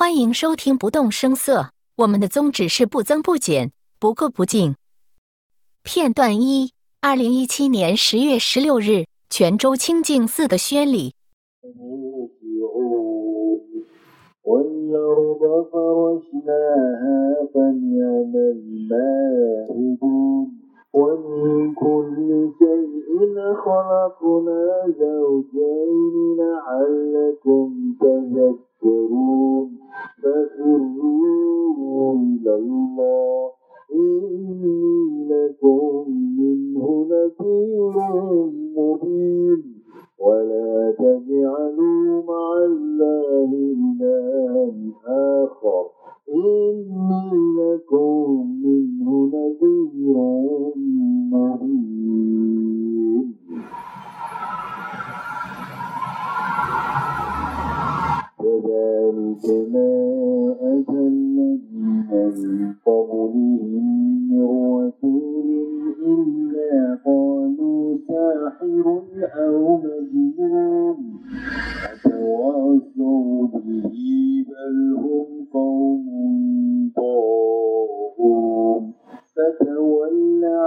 欢迎收听不动声色。我们的宗旨是不增不减，不垢不净。片段一：二零一七年十月十六日，泉州清净寺的宣礼。ولا تبع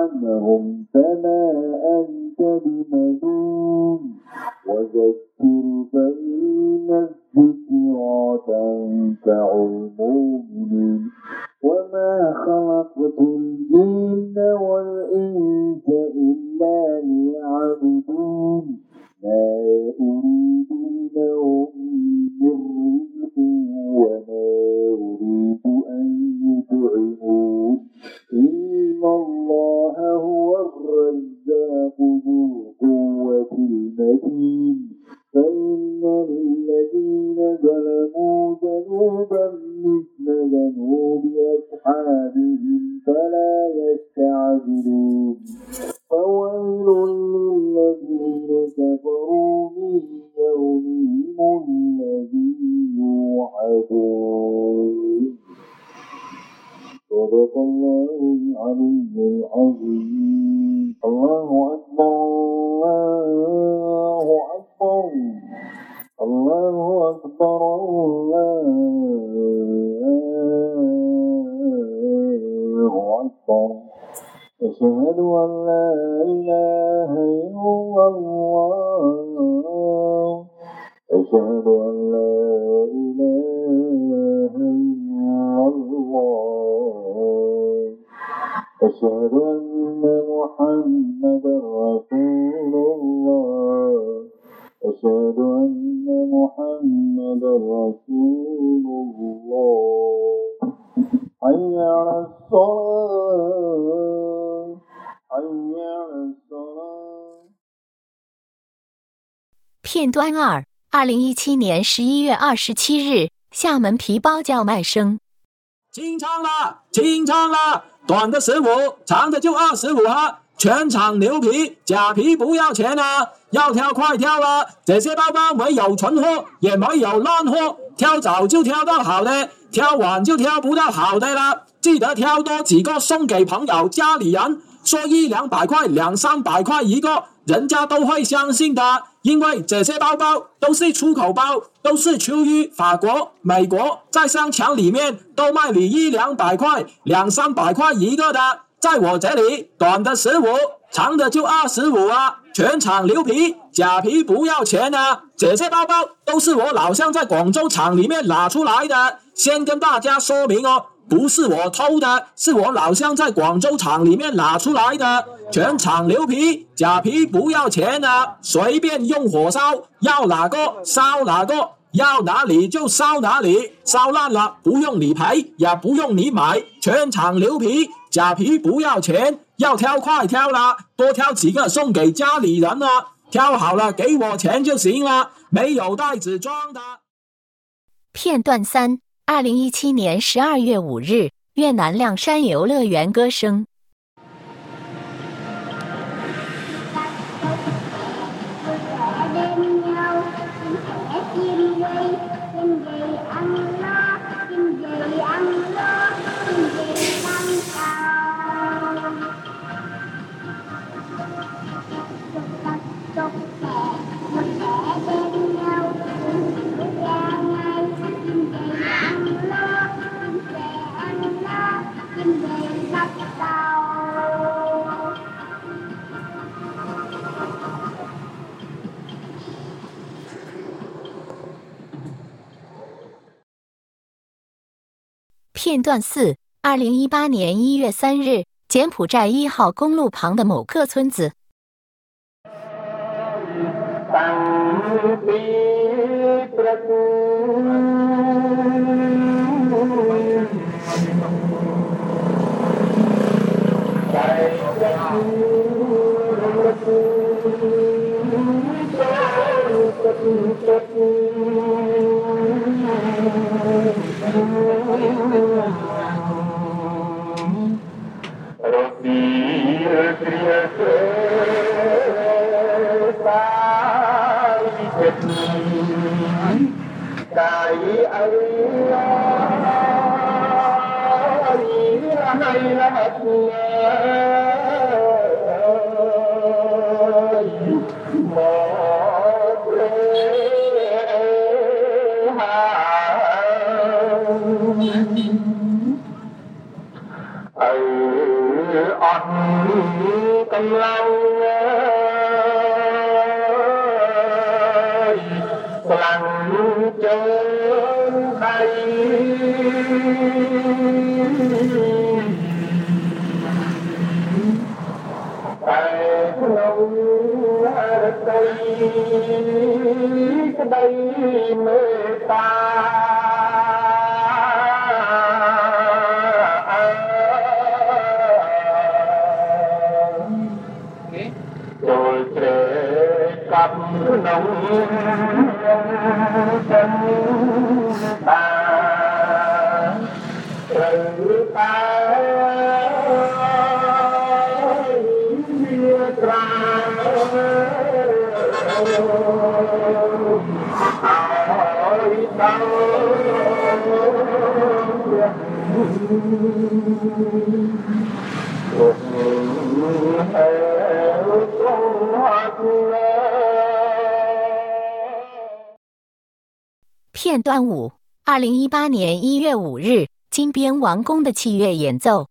عنهم فما أنت بملوم Lagi. أشهد أن لا إله إلا الله أشهد أن محمدا رسول الله أشهد أن محمدا رسول الله حي على الصلاة حي على الصلاة 片段二： 二零一七年十一月二十七日，厦门皮包叫卖声。清仓了，清仓了，短的十五，长的就二十五哈。全场牛皮，假皮不要钱啊！要挑快挑了，这些包包没有存货，也没有烂货，挑早就挑到好的，挑晚就挑不到好的了。记得挑多几个送给朋友、家里人，说一两百块、两三百块一个，人家都会相信的。因为这些包包都是出口包，都是出于法国、美国，在商场里面都卖你一两百块、两三百块一个的，在我这里短的十五，长的就二十五啊！全场牛皮，假皮不要钱啊！这些包包都是我老乡在广州厂里面拿出来的，先跟大家说明哦。不是我偷的，是我老乡在广州厂里面拿出来的，全场牛皮，假皮不要钱的，随便用火烧，要哪个烧哪个，要哪里就烧哪里，烧烂了不用你赔，也不用你买，全场牛皮，假皮不要钱，要挑快挑啦，多挑几个送给家里人啊，挑好了给我钱就行了，没有袋子装的。片段三：二零一七年十二月五日，越南亮山游乐园歌声。片段四二零一八年一月三日柬埔寨一号公路旁的某个村子。पिकु កម្លាំងខ្លាំងចូលដៃតែក្នុងអរតីក្តីមេត្តា lòng chân ta từ ta Hãy subscribe cho kênh Ghiền Mì Gõ Để không bỏ 片段五：二零一八年一月五日，金边王宫的器乐演奏。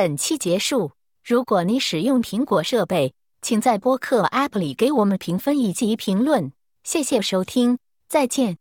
本期结束。如果你使用苹果设备，请在播客 App 里给我们评分以及评论。谢谢收听，再见。